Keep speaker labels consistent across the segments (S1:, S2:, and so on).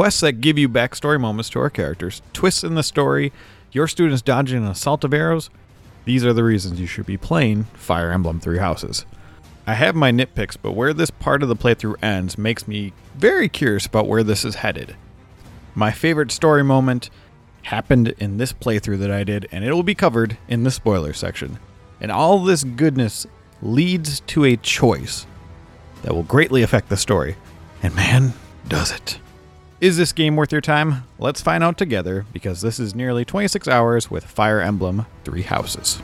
S1: quests that give you backstory moments to our characters, twists in the story, your students dodging an assault of arrows. These are the reasons you should be playing Fire Emblem Three Houses. I have my nitpicks, but where this part of the playthrough ends makes me very curious about where this is headed. My favorite story moment happened in this playthrough that I did, and it will be covered in the spoiler section. And all this goodness leads to a choice that will greatly affect the story. And man, does it. Is this game worth your time? Let's find out together because this is nearly 26 hours with Fire Emblem Three Houses.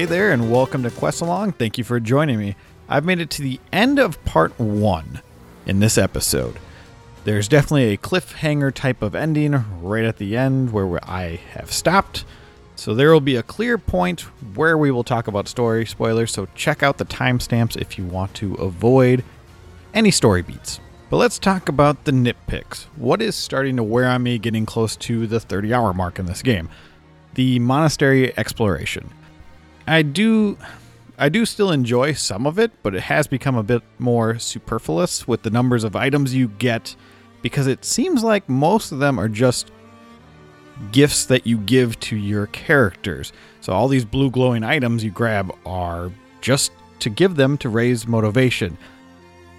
S1: Hey there, and welcome to Quest Along. Thank you for joining me. I've made it to the end of part one in this episode. There's definitely a cliffhanger type of ending right at the end where I have stopped. So there will be a clear point where we will talk about story spoilers. So check out the timestamps if you want to avoid any story beats. But let's talk about the nitpicks. What is starting to wear on me getting close to the 30 hour mark in this game? The monastery exploration. I do I do still enjoy some of it, but it has become a bit more superfluous with the numbers of items you get because it seems like most of them are just gifts that you give to your characters. So all these blue glowing items you grab are just to give them to raise motivation.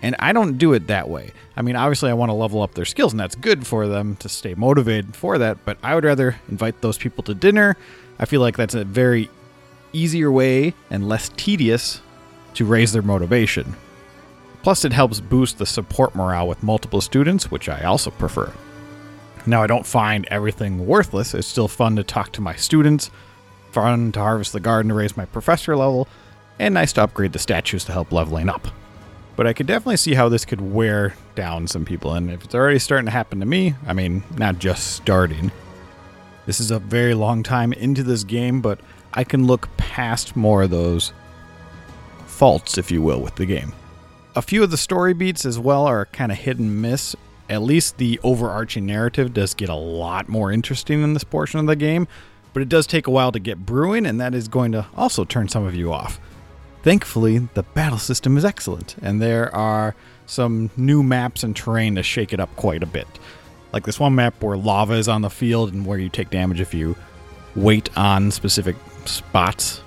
S1: And I don't do it that way. I mean, obviously, I want to level up their skills, and that's good for them to stay motivated for that, but I would rather invite those people to dinner. I feel like that's a very easier way and less tedious to raise their motivation. Plus, it helps boost the support morale with multiple students, which I also prefer. Now, I don't find everything worthless. It's still fun to talk to my students, fun to harvest the garden to raise my professor level, and nice to upgrade the statues to help leveling up. But I could definitely see how this could wear down some people, and if it's already starting to happen to me, I mean, not just starting. This is a very long time into this game, but I can look past more of those faults, if you will, with the game. A few of the story beats as well are kind of hit and miss. At least the overarching narrative does get a lot more interesting in this portion of the game, but it does take a while to get brewing, and that is going to also turn some of you off. Thankfully, the battle system is excellent, and there are some new maps and terrain to shake it up quite a bit. Like this one map where lava is on the field and where you take damage if you wait on specific spots.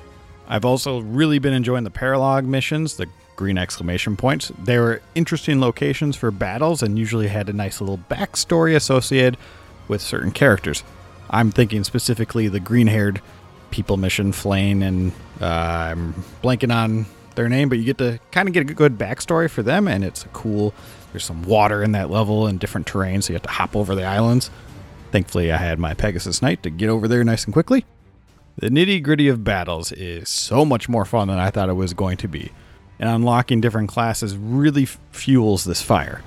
S1: I've also really been enjoying the paralog missions, the green exclamation points. They were interesting locations for battles and usually had a nice little backstory associated with certain characters. I'm thinking specifically the green haired people mission, Flayn, and uh, I'm blanking on their name, but you get to kind of get a good backstory for them, and it's cool. There's some water in that level and different terrain, so you have to hop over the islands. Thankfully, I had my Pegasus Knight to get over there nice and quickly. The nitty gritty of battles is so much more fun than I thought it was going to be, and unlocking different classes really f- fuels this fire.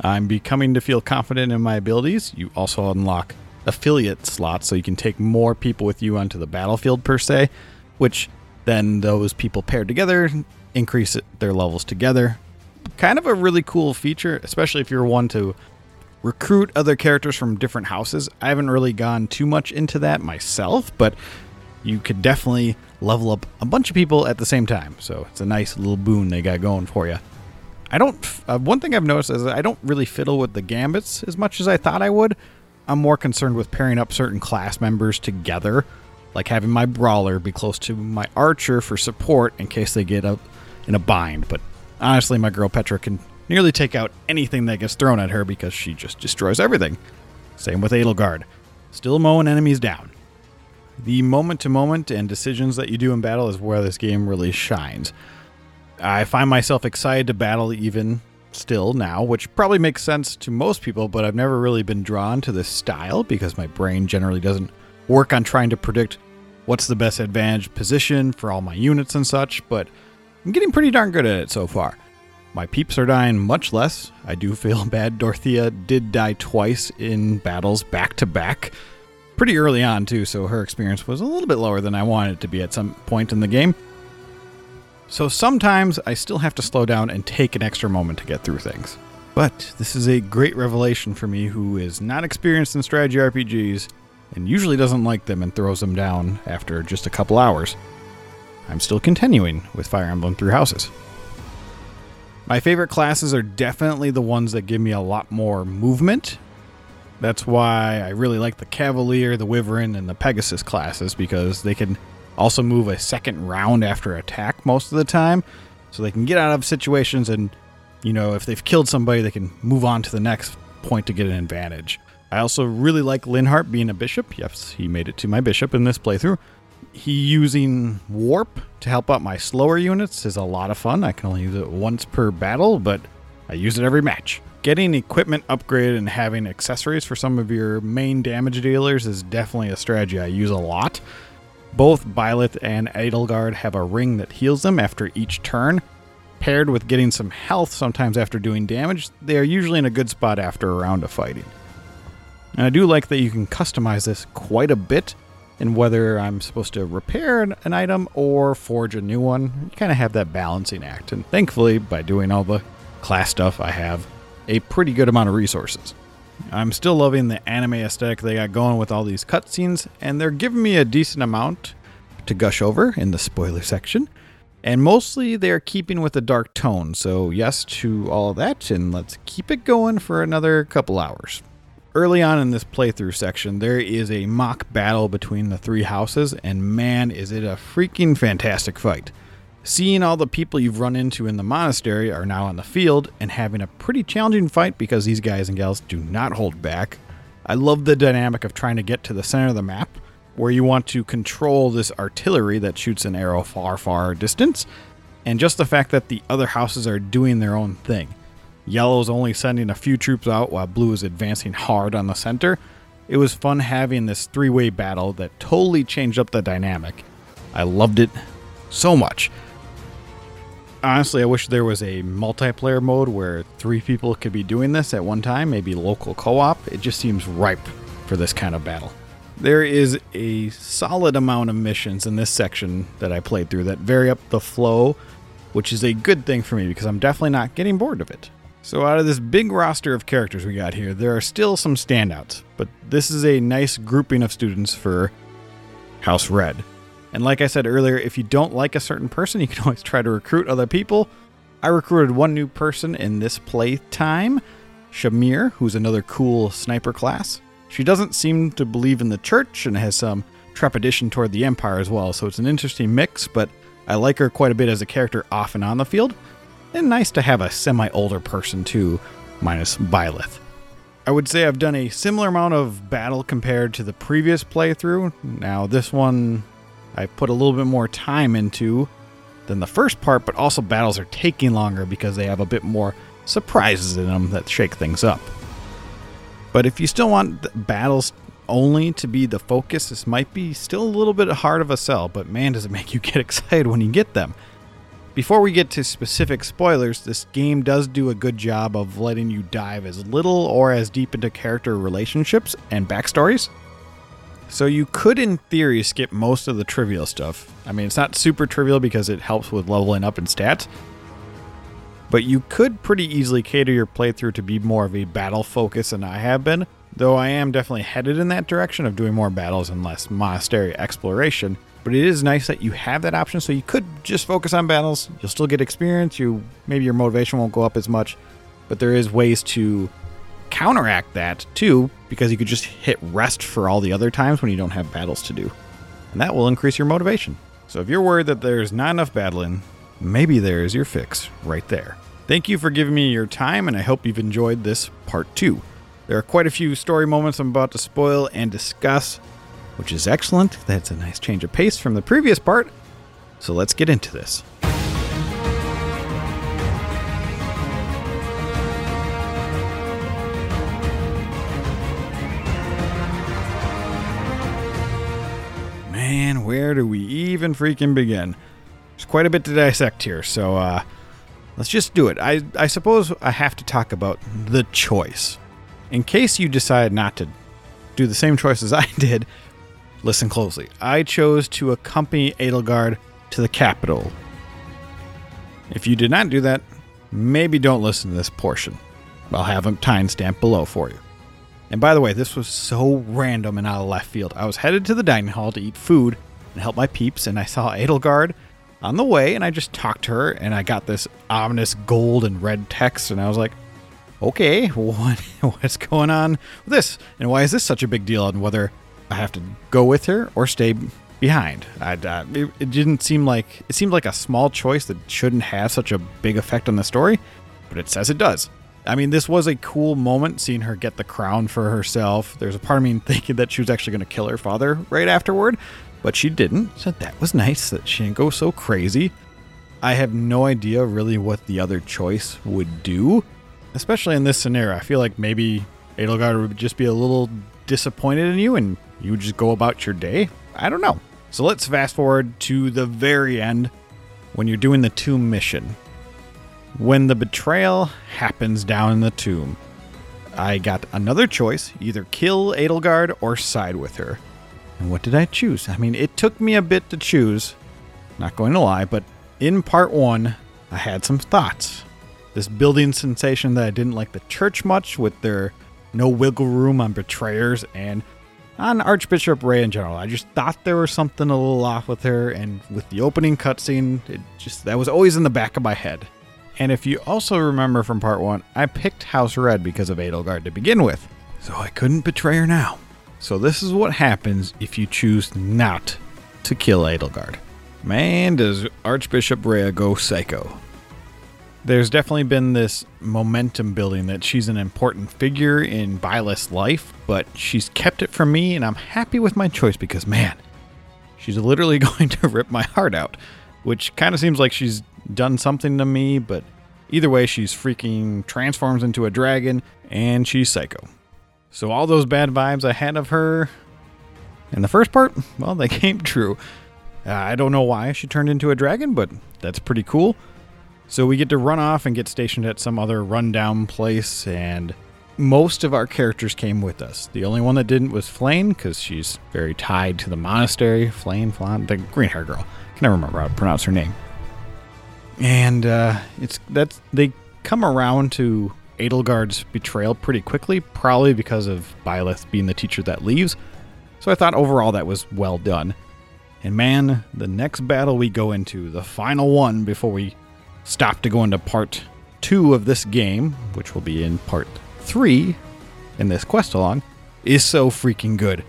S1: I'm becoming to feel confident in my abilities. You also unlock affiliate slots so you can take more people with you onto the battlefield, per se, which then those people paired together increase their levels together. Kind of a really cool feature, especially if you're one to recruit other characters from different houses. I haven't really gone too much into that myself, but you could definitely level up a bunch of people at the same time. So it's a nice little boon they got going for you. I don't. Uh, one thing I've noticed is I don't really fiddle with the gambits as much as I thought I would. I'm more concerned with pairing up certain class members together, like having my brawler be close to my archer for support in case they get up in a bind. But honestly, my girl Petra can nearly take out anything that gets thrown at her because she just destroys everything. Same with Edelgard. Still mowing enemies down. The moment to moment and decisions that you do in battle is where this game really shines. I find myself excited to battle even still now, which probably makes sense to most people, but I've never really been drawn to this style because my brain generally doesn't work on trying to predict what's the best advantage position for all my units and such, but I'm getting pretty darn good at it so far. My peeps are dying much less. I do feel bad. Dorothea did die twice in battles back to back. Pretty early on, too, so her experience was a little bit lower than I wanted it to be at some point in the game. So sometimes I still have to slow down and take an extra moment to get through things. But this is a great revelation for me who is not experienced in strategy RPGs and usually doesn't like them and throws them down after just a couple hours. I'm still continuing with Fire Emblem Three Houses. My favorite classes are definitely the ones that give me a lot more movement. That's why I really like the Cavalier, the Wyvern, and the Pegasus classes because they can also move a second round after attack most of the time. So they can get out of situations and, you know, if they've killed somebody, they can move on to the next point to get an advantage. I also really like Linhardt being a bishop. Yes, he made it to my bishop in this playthrough. He using warp to help out my slower units is a lot of fun. I can only use it once per battle, but I use it every match. Getting equipment upgraded and having accessories for some of your main damage dealers is definitely a strategy I use a lot. Both Byleth and Edelgard have a ring that heals them after each turn. Paired with getting some health sometimes after doing damage, they are usually in a good spot after a round of fighting. And I do like that you can customize this quite a bit and whether I'm supposed to repair an, an item or forge a new one. You kind of have that balancing act. And thankfully, by doing all the class stuff, I have a pretty good amount of resources. I'm still loving the anime aesthetic they got going with all these cutscenes, and they're giving me a decent amount to gush over in the spoiler section. And mostly they're keeping with a dark tone, so yes to all that, and let's keep it going for another couple hours. Early on in this playthrough section, there is a mock battle between the three houses, and man, is it a freaking fantastic fight. Seeing all the people you've run into in the monastery are now on the field and having a pretty challenging fight because these guys and gals do not hold back. I love the dynamic of trying to get to the center of the map, where you want to control this artillery that shoots an arrow far, far distance, and just the fact that the other houses are doing their own thing. Yellow's only sending a few troops out while Blue is advancing hard on the center. It was fun having this three way battle that totally changed up the dynamic. I loved it so much. Honestly, I wish there was a multiplayer mode where three people could be doing this at one time, maybe local co op. It just seems ripe for this kind of battle. There is a solid amount of missions in this section that I played through that vary up the flow, which is a good thing for me because I'm definitely not getting bored of it. So, out of this big roster of characters we got here, there are still some standouts, but this is a nice grouping of students for House Red. And like I said earlier, if you don't like a certain person, you can always try to recruit other people. I recruited one new person in this playtime Shamir, who's another cool sniper class. She doesn't seem to believe in the church and has some trepidation toward the Empire as well, so it's an interesting mix, but I like her quite a bit as a character off and on the field. And nice to have a semi older person too, minus Byleth. I would say I've done a similar amount of battle compared to the previous playthrough. Now, this one I put a little bit more time into than the first part, but also battles are taking longer because they have a bit more surprises in them that shake things up. But if you still want battles only to be the focus, this might be still a little bit hard of a sell, but man, does it make you get excited when you get them. Before we get to specific spoilers, this game does do a good job of letting you dive as little or as deep into character relationships and backstories. So you could, in theory, skip most of the trivial stuff. I mean, it's not super trivial because it helps with leveling up and stats. But you could pretty easily cater your playthrough to be more of a battle focus than I have been, though I am definitely headed in that direction of doing more battles and less monastery exploration but it is nice that you have that option. So you could just focus on battles. You'll still get experience. You maybe your motivation won't go up as much but there is ways to counteract that too because you could just hit rest for all the other times when you don't have battles to do. And that will increase your motivation. So if you're worried that there's not enough battling maybe there is your fix right there. Thank you for giving me your time and i hope you've enjoyed this part two. There are quite a few story moments i'm about to spoil and discuss which is excellent. That's a nice change of pace from the previous part. So let's get into this. Man, where do we even freaking begin? There's quite a bit to dissect here, so uh, let's just do it. I, I suppose I have to talk about the choice. In case you decide not to do the same choice as I did, Listen closely. I chose to accompany Edelgard to the capital. If you did not do that, maybe don't listen to this portion. I'll have a timestamp below for you. And by the way, this was so random and out of left field. I was headed to the dining hall to eat food and help my peeps, and I saw Edelgard on the way, and I just talked to her, and I got this ominous gold and red text, and I was like, okay, what, what's going on with this? And why is this such a big deal? And whether I have to go with her or stay behind. I, uh, it, it didn't seem like it seemed like a small choice that shouldn't have such a big effect on the story, but it says it does. I mean, this was a cool moment seeing her get the crown for herself. There's a part of me thinking that she was actually going to kill her father right afterward, but she didn't. So that was nice that she didn't go so crazy. I have no idea really what the other choice would do, especially in this scenario. I feel like maybe Edelgard would just be a little disappointed in you and you just go about your day. I don't know. So let's fast forward to the very end when you're doing the tomb mission. When the betrayal happens down in the tomb, I got another choice either kill Edelgard or side with her. And what did I choose? I mean, it took me a bit to choose, not going to lie, but in part one, I had some thoughts. This building sensation that I didn't like the church much with their no wiggle room on betrayers and on Archbishop Rhea in general. I just thought there was something a little off with her, and with the opening cutscene, it just that was always in the back of my head. And if you also remember from part one, I picked House Red because of Edelgard to begin with, so I couldn't betray her now. So this is what happens if you choose not to kill Edelgard. Man, does Archbishop Rhea go psycho. There's definitely been this momentum building that she's an important figure in Byleth's life, but she's kept it from me, and I'm happy with my choice because, man, she's literally going to rip my heart out, which kind of seems like she's done something to me, but either way, she's freaking transforms into a dragon, and she's psycho. So all those bad vibes I had of her in the first part, well, they came true. Uh, I don't know why she turned into a dragon, but that's pretty cool. So we get to run off and get stationed at some other rundown place, and most of our characters came with us. The only one that didn't was Flayn, because she's very tied to the monastery. Flayn, Flan, the green hair girl. I can never remember how to pronounce her name. And uh, it's that's they come around to Edelgard's betrayal pretty quickly, probably because of Byleth being the teacher that leaves. So I thought overall that was well done. And man, the next battle we go into, the final one before we stop to go into part two of this game, which will be in part three in this quest along, is so freaking good.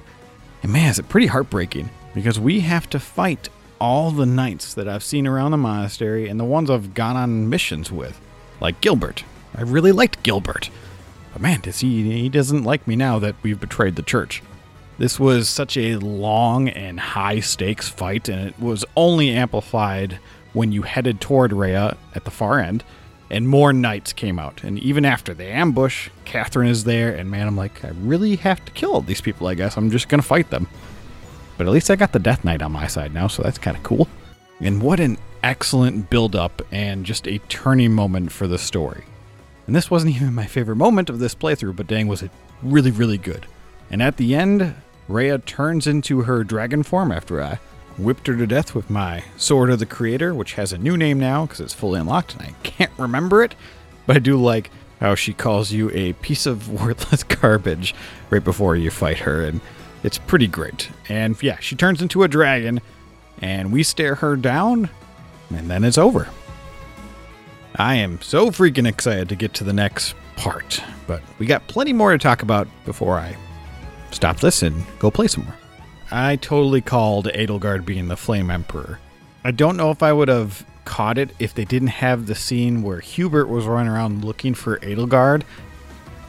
S1: And man, is it pretty heartbreaking because we have to fight all the knights that I've seen around the monastery and the ones I've gone on missions with, like Gilbert. I really liked Gilbert. But man, does he he doesn't like me now that we've betrayed the church. This was such a long and high stakes fight, and it was only amplified when you headed toward Rhea at the far end, and more knights came out. And even after the ambush, Catherine is there, and man, I'm like, I really have to kill these people, I guess. I'm just gonna fight them. But at least I got the Death Knight on my side now, so that's kind of cool. And what an excellent build up and just a turning moment for the story. And this wasn't even my favorite moment of this playthrough, but dang, was it really, really good. And at the end, Rhea turns into her dragon form after I whipped her to death with my Sword of the Creator, which has a new name now because it's fully unlocked and I can't remember it. But I do like how she calls you a piece of worthless garbage right before you fight her, and it's pretty great. And yeah, she turns into a dragon, and we stare her down, and then it's over. I am so freaking excited to get to the next part, but we got plenty more to talk about before I stop this and go play some more. I totally called Edelgard being the Flame Emperor. I don't know if I would have caught it if they didn't have the scene where Hubert was running around looking for Edelgard,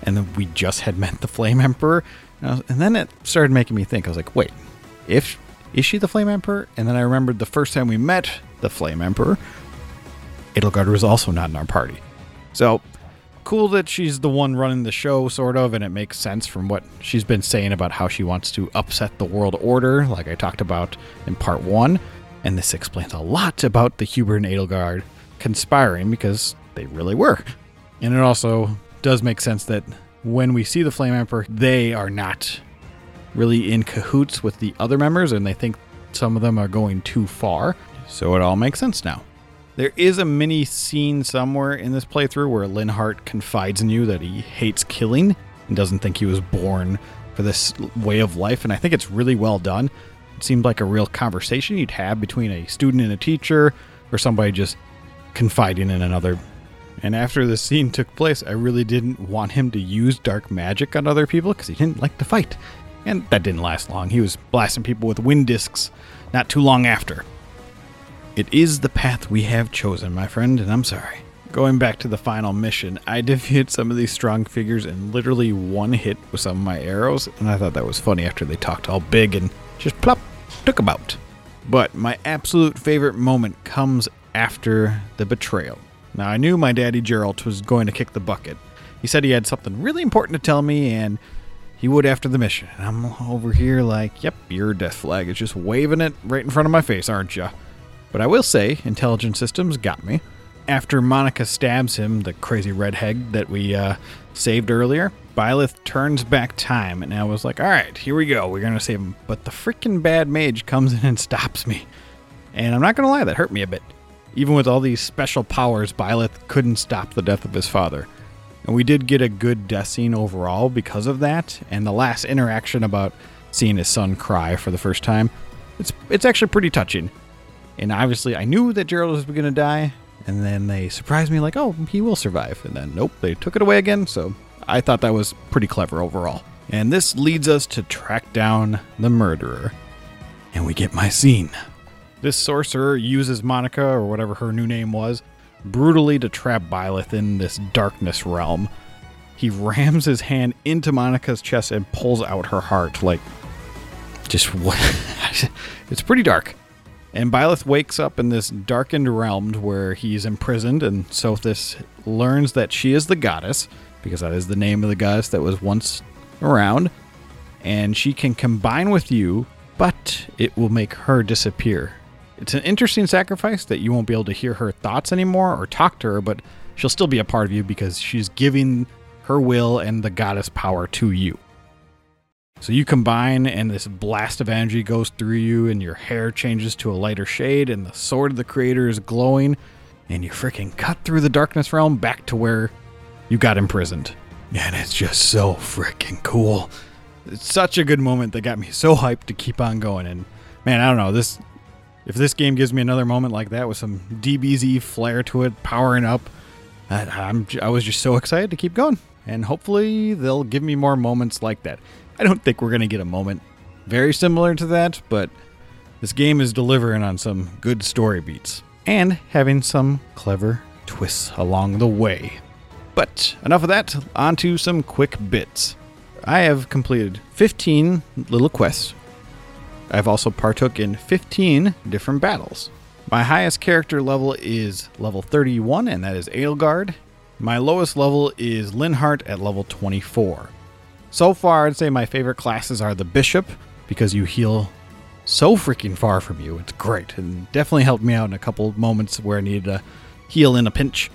S1: and then we just had met the Flame Emperor. And, was, and then it started making me think. I was like, wait, if is she the Flame Emperor? And then I remembered the first time we met the Flame Emperor, Edelgard was also not in our party. So cool that she's the one running the show, sort of, and it makes sense from what she's been saying about how she wants to upset the world order, like I talked about in part one. And this explains a lot about the Hubert and Edelgard conspiring because they really were. And it also does make sense that when we see the Flame Emperor, they are not really in cahoots with the other members and they think some of them are going too far. So it all makes sense now. There is a mini scene somewhere in this playthrough where Linhardt confides in you that he hates killing and doesn't think he was born for this way of life, and I think it's really well done. It seemed like a real conversation you'd have between a student and a teacher, or somebody just confiding in another. And after the scene took place, I really didn't want him to use dark magic on other people because he didn't like to fight. And that didn't last long. He was blasting people with wind discs not too long after. It is the path we have chosen, my friend, and I'm sorry. Going back to the final mission, I defeated some of these strong figures in literally one hit with some of my arrows, and I thought that was funny after they talked all big and just plop, took about. But my absolute favorite moment comes after the betrayal. Now, I knew my daddy Jeralt was going to kick the bucket. He said he had something really important to tell me, and he would after the mission. And I'm over here like, yep, your death flag is just waving it right in front of my face, aren't you? But I will say, Intelligent Systems got me. After Monica stabs him, the crazy red redhead that we uh, saved earlier, Byleth turns back time, and I was like, all right, here we go. We're going to save him. But the freaking bad mage comes in and stops me. And I'm not going to lie, that hurt me a bit. Even with all these special powers, Byleth couldn't stop the death of his father. And we did get a good death scene overall because of that. And the last interaction about seeing his son cry for the first time, it's, it's actually pretty touching. And obviously, I knew that Gerald was going to die. And then they surprised me, like, oh, he will survive. And then, nope, they took it away again. So I thought that was pretty clever overall. And this leads us to track down the murderer. And we get my scene. This sorcerer uses Monica, or whatever her new name was, brutally to trap Byleth in this darkness realm. He rams his hand into Monica's chest and pulls out her heart. Like, just what? it's pretty dark. And Byleth wakes up in this darkened realm where he's imprisoned, and Sothis learns that she is the goddess, because that is the name of the goddess that was once around, and she can combine with you, but it will make her disappear. It's an interesting sacrifice that you won't be able to hear her thoughts anymore or talk to her, but she'll still be a part of you because she's giving her will and the goddess power to you. So you combine, and this blast of energy goes through you, and your hair changes to a lighter shade, and the sword of the creator is glowing, and you freaking cut through the darkness realm back to where you got imprisoned. And it's just so freaking cool. It's such a good moment that got me so hyped to keep on going. And man, I don't know this. If this game gives me another moment like that with some DBZ flair to it, powering up, I, I'm I was just so excited to keep going. And hopefully they'll give me more moments like that. I don't think we're going to get a moment very similar to that, but this game is delivering on some good story beats and having some clever twists along the way. But enough of that, on to some quick bits. I have completed 15 little quests. I've also partook in 15 different battles. My highest character level is level 31, and that is Edelgard. My lowest level is Linhardt at level 24. So far, I'd say my favorite classes are the Bishop, because you heal so freaking far from you. It's great, and definitely helped me out in a couple moments where I needed to heal in a pinch.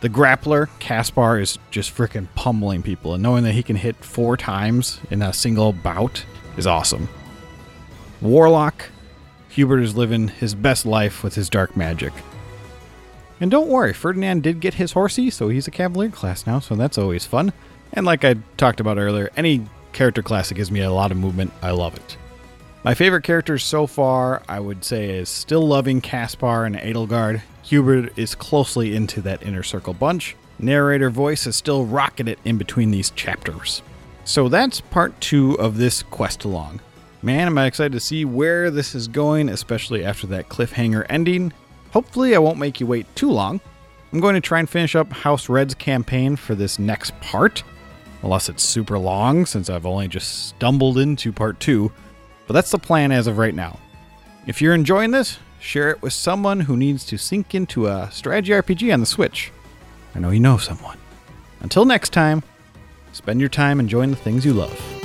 S1: The grappler, Caspar, is just freaking pummeling people, and knowing that he can hit four times in a single bout is awesome. Warlock, Hubert is living his best life with his dark magic. And don't worry, Ferdinand did get his horsey, so he's a Cavalier class now, so that's always fun. And like I talked about earlier, any character class that gives me a lot of movement, I love it. My favorite characters so far, I would say, is still loving Caspar and Edelgard. Hubert is closely into that inner circle bunch. Narrator voice is still rocking it in between these chapters. So that's part two of this quest along. Man, am I excited to see where this is going, especially after that cliffhanger ending. Hopefully, I won't make you wait too long. I'm going to try and finish up House Red's campaign for this next part, unless it's super long, since I've only just stumbled into part two. But that's the plan as of right now. If you're enjoying this, share it with someone who needs to sink into a strategy RPG on the Switch. I know you know someone. Until next time, spend your time enjoying the things you love.